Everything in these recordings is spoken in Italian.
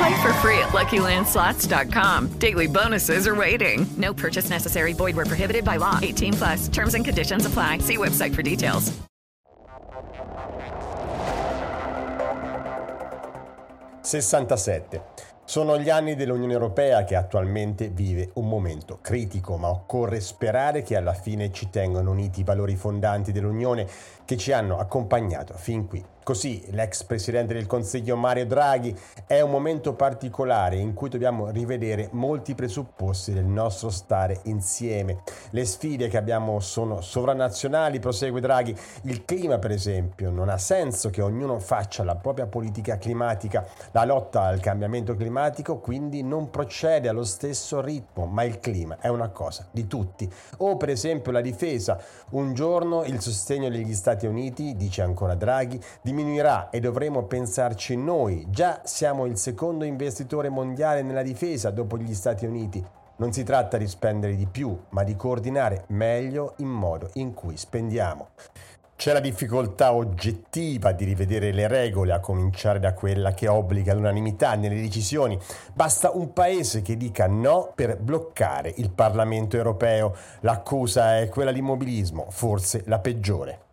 Play for free at LuckyLandSlots.com. Daily bonuses are waiting. No purchase necessary. Void where prohibited by law. 18 plus. Terms and conditions apply. See website for details. Sessantasette. Sono gli anni dell'Unione Europea che attualmente vive un momento critico, ma occorre sperare che alla fine ci tengano uniti i valori fondanti dell'Unione che ci hanno accompagnato fin qui. Così l'ex presidente del Consiglio Mario Draghi è un momento particolare in cui dobbiamo rivedere molti presupposti del nostro stare insieme. Le sfide che abbiamo sono sovranazionali, prosegue Draghi. Il clima, per esempio, non ha senso che ognuno faccia la propria politica climatica. La lotta al cambiamento climatico quindi non procede allo stesso ritmo, ma il clima è una cosa di tutti. O per esempio la difesa. Un giorno il sostegno degli Stati Uniti, dice ancora Draghi, diminuirà e dovremo pensarci noi. Già siamo il secondo investitore mondiale nella difesa dopo gli Stati Uniti. Non si tratta di spendere di più, ma di coordinare meglio il modo in cui spendiamo. C'è la difficoltà oggettiva di rivedere le regole, a cominciare da quella che obbliga l'unanimità nelle decisioni. Basta un paese che dica no per bloccare il Parlamento europeo. L'accusa è quella di immobilismo, forse la peggiore.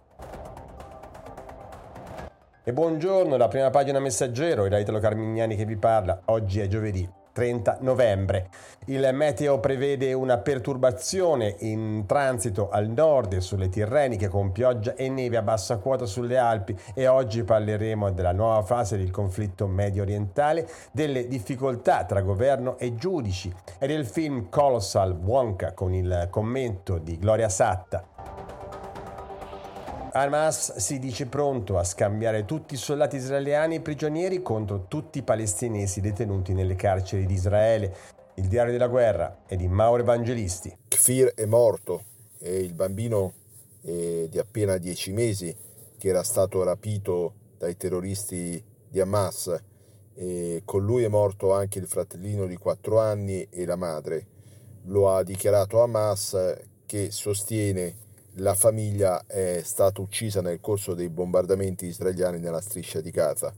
E buongiorno, la prima pagina messaggero, era Italo Carmignani che vi parla. Oggi è giovedì 30 novembre. Il meteo prevede una perturbazione in transito al nord sulle Tirreniche con pioggia e neve a bassa quota sulle Alpi e oggi parleremo della nuova fase del conflitto medio orientale, delle difficoltà tra governo e giudici e del film Colossal Wonka con il commento di Gloria Satta. Hamas si dice pronto a scambiare tutti i soldati israeliani prigionieri contro tutti i palestinesi detenuti nelle carceri di Israele. Il diario della guerra è di Mauro Evangelisti. Kfir è morto, è il bambino eh, di appena dieci mesi che era stato rapito dai terroristi di Hamas. E con lui è morto anche il fratellino di quattro anni e la madre. Lo ha dichiarato Hamas che sostiene la famiglia è stata uccisa nel corso dei bombardamenti israeliani nella striscia di Gaza.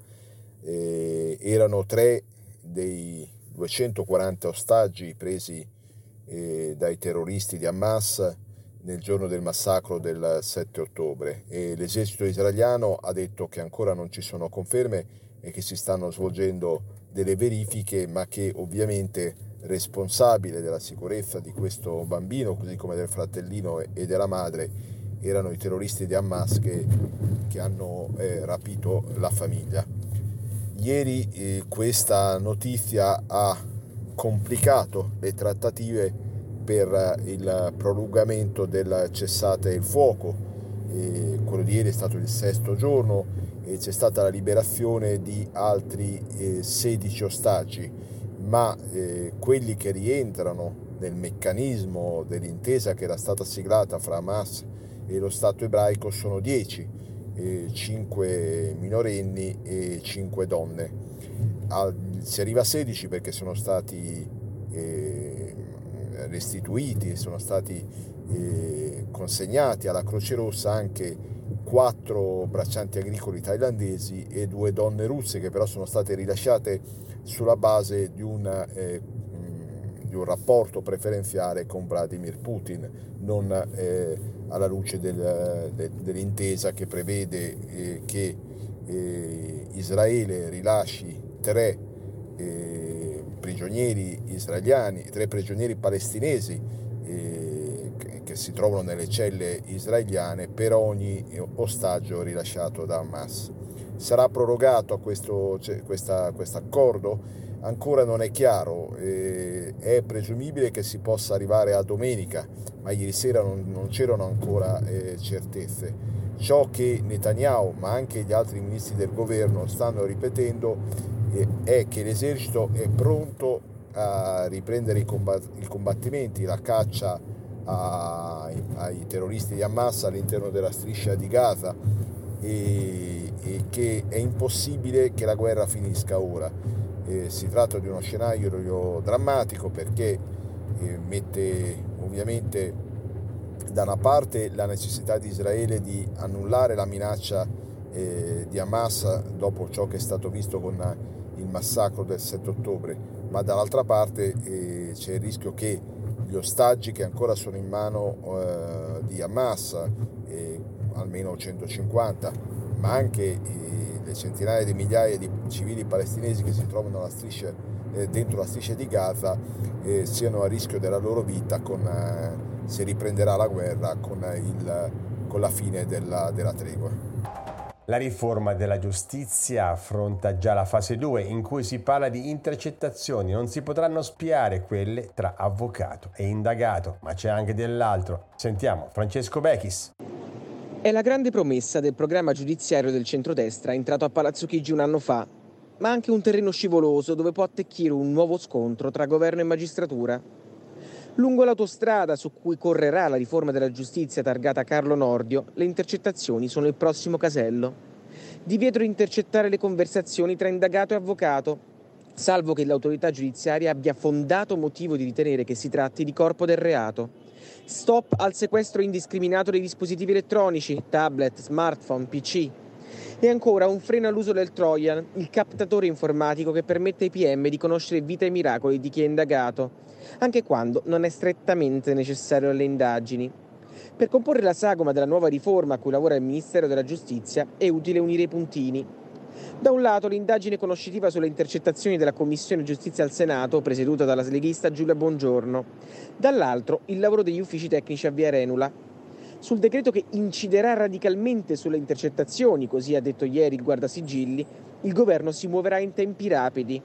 Eh, erano tre dei 240 ostaggi presi eh, dai terroristi di Hamas nel giorno del massacro del 7 ottobre e l'esercito israeliano ha detto che ancora non ci sono conferme e che si stanno svolgendo delle verifiche ma che ovviamente responsabile della sicurezza di questo bambino, così come del fratellino e della madre, erano i terroristi di Hamas che, che hanno eh, rapito la famiglia. Ieri eh, questa notizia ha complicato le trattative per il prolungamento del cessate il fuoco. E quello di ieri è stato il sesto giorno e c'è stata la liberazione di altri eh, 16 ostaggi ma eh, quelli che rientrano nel meccanismo dell'intesa che era stata siglata fra Hamas e lo Stato ebraico sono 10, eh, 5 minorenni e 5 donne. Al, si arriva a 16 perché sono stati eh, restituiti, sono stati eh, consegnati alla Croce Rossa anche quattro braccianti agricoli thailandesi e due donne russe che però sono state rilasciate sulla base di un, eh, di un rapporto preferenziale con Vladimir Putin, non eh, alla luce del, de, dell'intesa che prevede eh, che eh, Israele rilasci tre eh, prigionieri israeliani, tre prigionieri palestinesi eh, si trovano nelle celle israeliane per ogni ostaggio rilasciato da Hamas. Sarà prorogato questo accordo? Ancora non è chiaro, eh, è presumibile che si possa arrivare a domenica, ma ieri sera non, non c'erano ancora eh, certezze. Ciò che Netanyahu, ma anche gli altri ministri del governo stanno ripetendo eh, è che l'esercito è pronto a riprendere i, combatt- i combattimenti, la caccia ai, ai terroristi di Hamas all'interno della striscia di Gaza e, e che è impossibile che la guerra finisca ora. Eh, si tratta di uno scenario drammatico perché eh, mette ovviamente da una parte la necessità di Israele di annullare la minaccia eh, di Hamas dopo ciò che è stato visto con il massacro del 7 ottobre, ma dall'altra parte eh, c'è il rischio che gli ostaggi che ancora sono in mano eh, di Hamas, eh, almeno 150, ma anche eh, le centinaia di migliaia di civili palestinesi che si trovano striscia, eh, dentro la striscia di Gaza, eh, siano a rischio della loro vita con, se riprenderà la guerra con, il, con la fine della, della tregua. La riforma della giustizia affronta già la fase 2 in cui si parla di intercettazioni, non si potranno spiare quelle tra avvocato e indagato, ma c'è anche dell'altro. Sentiamo Francesco Bechis. È la grande promessa del programma giudiziario del centrodestra entrato a Palazzo Chigi un anno fa, ma anche un terreno scivoloso dove può attecchire un nuovo scontro tra governo e magistratura. Lungo l'autostrada su cui correrà la riforma della giustizia targata Carlo Nordio, le intercettazioni sono il prossimo casello. Divieto di intercettare le conversazioni tra indagato e avvocato, salvo che l'autorità giudiziaria abbia fondato motivo di ritenere che si tratti di corpo del reato. Stop al sequestro indiscriminato dei dispositivi elettronici, tablet, smartphone, PC. E ancora un freno all'uso del Trojan, il captatore informatico che permette ai PM di conoscere vita e miracoli di chi è indagato anche quando non è strettamente necessario alle indagini. Per comporre la sagoma della nuova riforma a cui lavora il Ministero della Giustizia è utile unire i puntini. Da un lato l'indagine conoscitiva sulle intercettazioni della Commissione Giustizia al Senato, presieduta dalla sleghista Giulia Bongiorno, dall'altro il lavoro degli uffici tecnici a Via Renula. Sul decreto che inciderà radicalmente sulle intercettazioni, così ha detto ieri il guardasigilli, il governo si muoverà in tempi rapidi.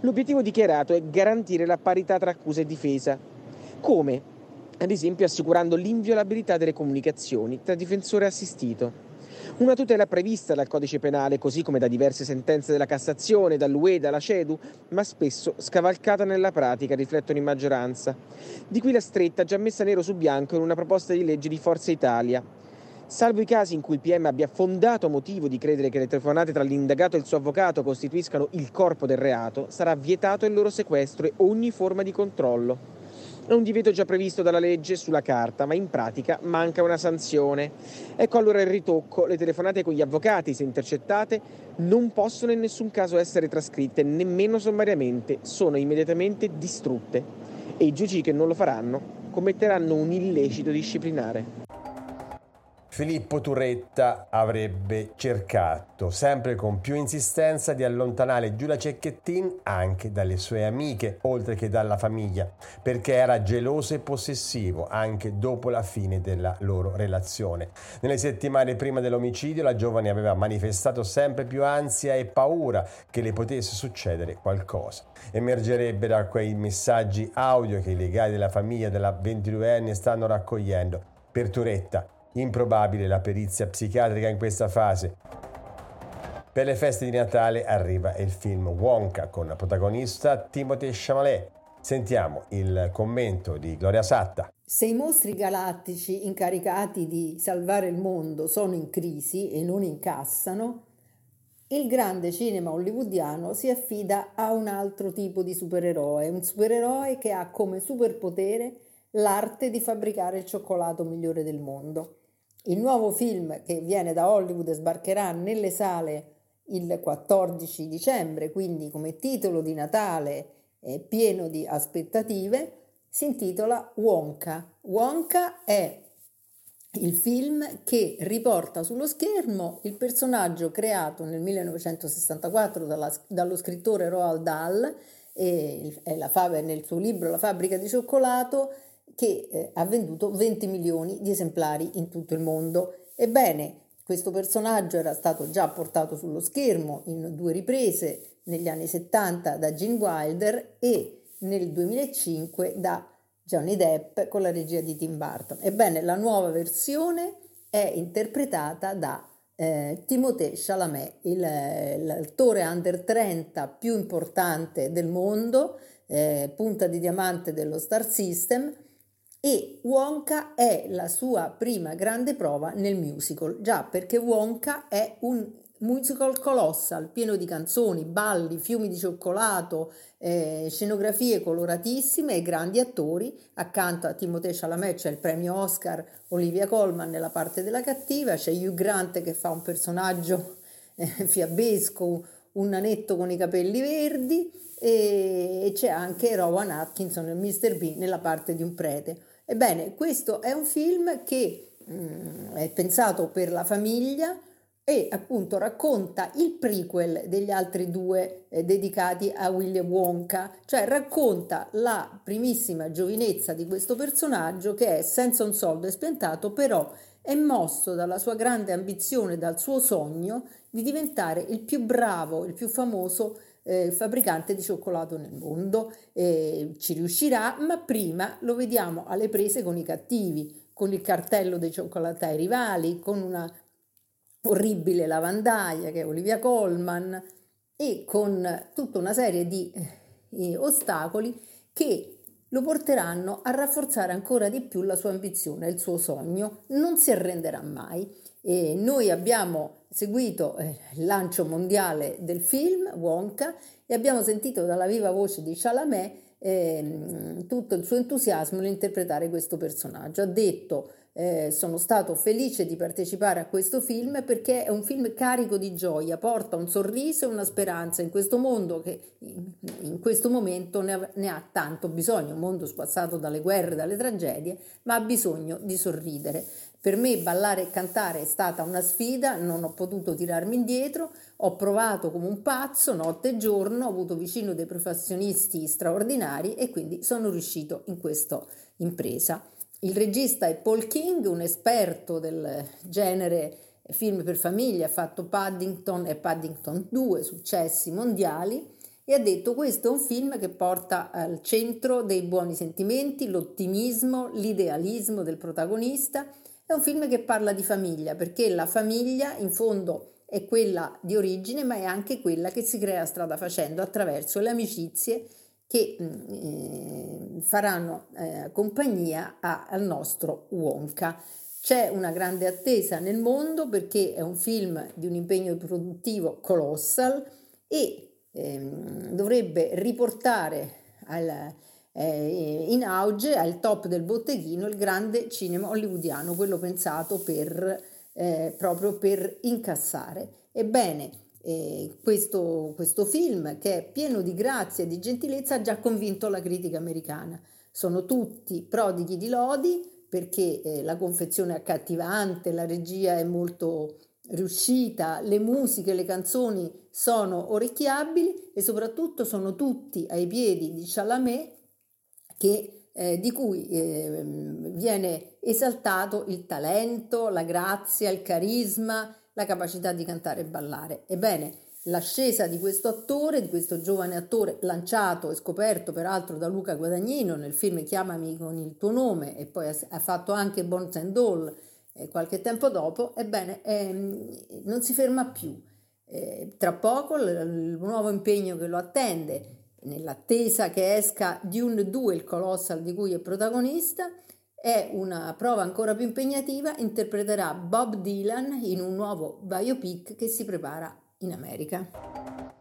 L'obiettivo dichiarato è garantire la parità tra accusa e difesa. Come? Ad esempio assicurando l'inviolabilità delle comunicazioni tra difensore e assistito. Una tutela prevista dal codice penale, così come da diverse sentenze della Cassazione, dall'UE, dalla CEDU, ma spesso scavalcata nella pratica, riflettono in maggioranza. Di qui la stretta già messa nero su bianco in una proposta di legge di Forza Italia, Salvo i casi in cui il PM abbia fondato motivo di credere che le telefonate tra l'indagato e il suo avvocato costituiscano il corpo del reato, sarà vietato il loro sequestro e ogni forma di controllo. È un divieto già previsto dalla legge sulla carta, ma in pratica manca una sanzione. Ecco allora il ritocco. Le telefonate con gli avvocati, se intercettate, non possono in nessun caso essere trascritte, nemmeno sommariamente, sono immediatamente distrutte. E i giudici che non lo faranno commetteranno un illecito disciplinare. Filippo Turretta avrebbe cercato, sempre con più insistenza, di allontanare Giulia Cecchettin anche dalle sue amiche, oltre che dalla famiglia, perché era geloso e possessivo anche dopo la fine della loro relazione. Nelle settimane prima dell'omicidio la giovane aveva manifestato sempre più ansia e paura che le potesse succedere qualcosa. Emergerebbe da quei messaggi audio che i legali della famiglia della 22enne stanno raccogliendo. Per Turetta Improbabile la perizia psichiatrica in questa fase. Per le feste di Natale arriva il film Wonka con protagonista Timothée Chalamet. Sentiamo il commento di Gloria Satta. Se i mostri galattici incaricati di salvare il mondo sono in crisi e non incassano, il grande cinema hollywoodiano si affida a un altro tipo di supereroe, un supereroe che ha come superpotere l'arte di fabbricare il cioccolato migliore del mondo. Il nuovo film che viene da Hollywood sbarcherà nelle sale il 14 dicembre, quindi come titolo di Natale è pieno di aspettative, si intitola Wonka. Wonka è il film che riporta sullo schermo il personaggio creato nel 1964 dalla, dallo scrittore Roald Dahl e la, nel suo libro La fabbrica di cioccolato che eh, ha venduto 20 milioni di esemplari in tutto il mondo. Ebbene, questo personaggio era stato già portato sullo schermo in due riprese negli anni 70 da Gene Wilder e nel 2005 da Johnny Depp con la regia di Tim Burton. Ebbene, la nuova versione è interpretata da eh, Timothée Chalamet, il, l'attore under 30 più importante del mondo, eh, punta di diamante dello Star System, e Wonka è la sua prima grande prova nel musical, già perché Wonka è un musical colossal, pieno di canzoni, balli, fiumi di cioccolato, eh, scenografie coloratissime e grandi attori. Accanto a Timothée Chalamet c'è il premio Oscar Olivia Colman nella parte della cattiva, c'è Hugh Grant che fa un personaggio eh, fiabesco, un nanetto con i capelli verdi e, e c'è anche Rowan Atkinson, il Mr. B, nella parte di un prete. Ebbene, questo è un film che mh, mm, è pensato per la famiglia, e appunto racconta il prequel degli altri due eh, dedicati a William Wonka, cioè racconta la primissima giovinezza di questo personaggio che è senza un soldo e spiantato, però è mosso dalla sua grande ambizione, dal suo sogno di diventare il più bravo, il più famoso eh, fabbricante di cioccolato nel mondo. Eh, ci riuscirà, ma prima lo vediamo alle prese con i cattivi, con il cartello dei cioccolatai rivali, con una orribile lavandaia che è Olivia Colman e con tutta una serie di eh, ostacoli che lo porteranno a rafforzare ancora di più la sua ambizione, il suo sogno, non si arrenderà mai. E noi abbiamo seguito eh, il lancio mondiale del film Wonka e abbiamo sentito dalla viva voce di Chalamet eh, tutto il suo entusiasmo nell'interpretare questo personaggio. Ha detto eh, sono stato felice di partecipare a questo film perché è un film carico di gioia, porta un sorriso e una speranza in questo mondo che in questo momento ne ha, ne ha tanto bisogno, un mondo spazzato dalle guerre, dalle tragedie, ma ha bisogno di sorridere. Per me ballare e cantare è stata una sfida, non ho potuto tirarmi indietro, ho provato come un pazzo notte e giorno, ho avuto vicino dei professionisti straordinari e quindi sono riuscito in questa impresa. Il regista è Paul King, un esperto del genere film per famiglia, ha fatto Paddington e Paddington 2, successi mondiali, e ha detto questo è un film che porta al centro dei buoni sentimenti, l'ottimismo, l'idealismo del protagonista. È un film che parla di famiglia, perché la famiglia in fondo è quella di origine, ma è anche quella che si crea strada facendo attraverso le amicizie che mm, eh, faranno eh, compagnia a, al nostro Wonka. C'è una grande attesa nel mondo perché è un film di un impegno produttivo colossal e ehm, dovrebbe riportare al, eh, in auge al top del botteghino il grande cinema hollywoodiano, quello pensato per, eh, proprio per incassare. Ebbene, eh, questo, questo film, che è pieno di grazia e di gentilezza, ha già convinto la critica americana. Sono tutti prodighi di lodi perché eh, la confezione è accattivante, la regia è molto riuscita, le musiche, le canzoni sono orecchiabili e soprattutto sono tutti ai piedi di Chalamet che, eh, di cui eh, viene esaltato il talento, la grazia, il carisma la capacità di cantare e ballare. Ebbene, l'ascesa di questo attore, di questo giovane attore lanciato e scoperto peraltro da Luca Guadagnino nel film Chiamami con il tuo nome e poi ha fatto anche Bones and Doll eh, qualche tempo dopo, ebbene, eh, non si ferma più. Eh, tra poco l- il nuovo impegno che lo attende, nell'attesa che esca Dune 2, il colossal di cui è protagonista, è una prova ancora più impegnativa, interpreterà Bob Dylan in un nuovo biopic che si prepara in America.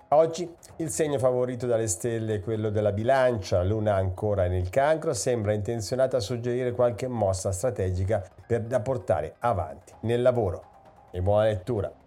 Oggi il segno favorito dalle stelle è quello della bilancia, luna ancora nel cancro, sembra intenzionata a suggerire qualche mossa strategica per, da portare avanti nel lavoro. E buona lettura!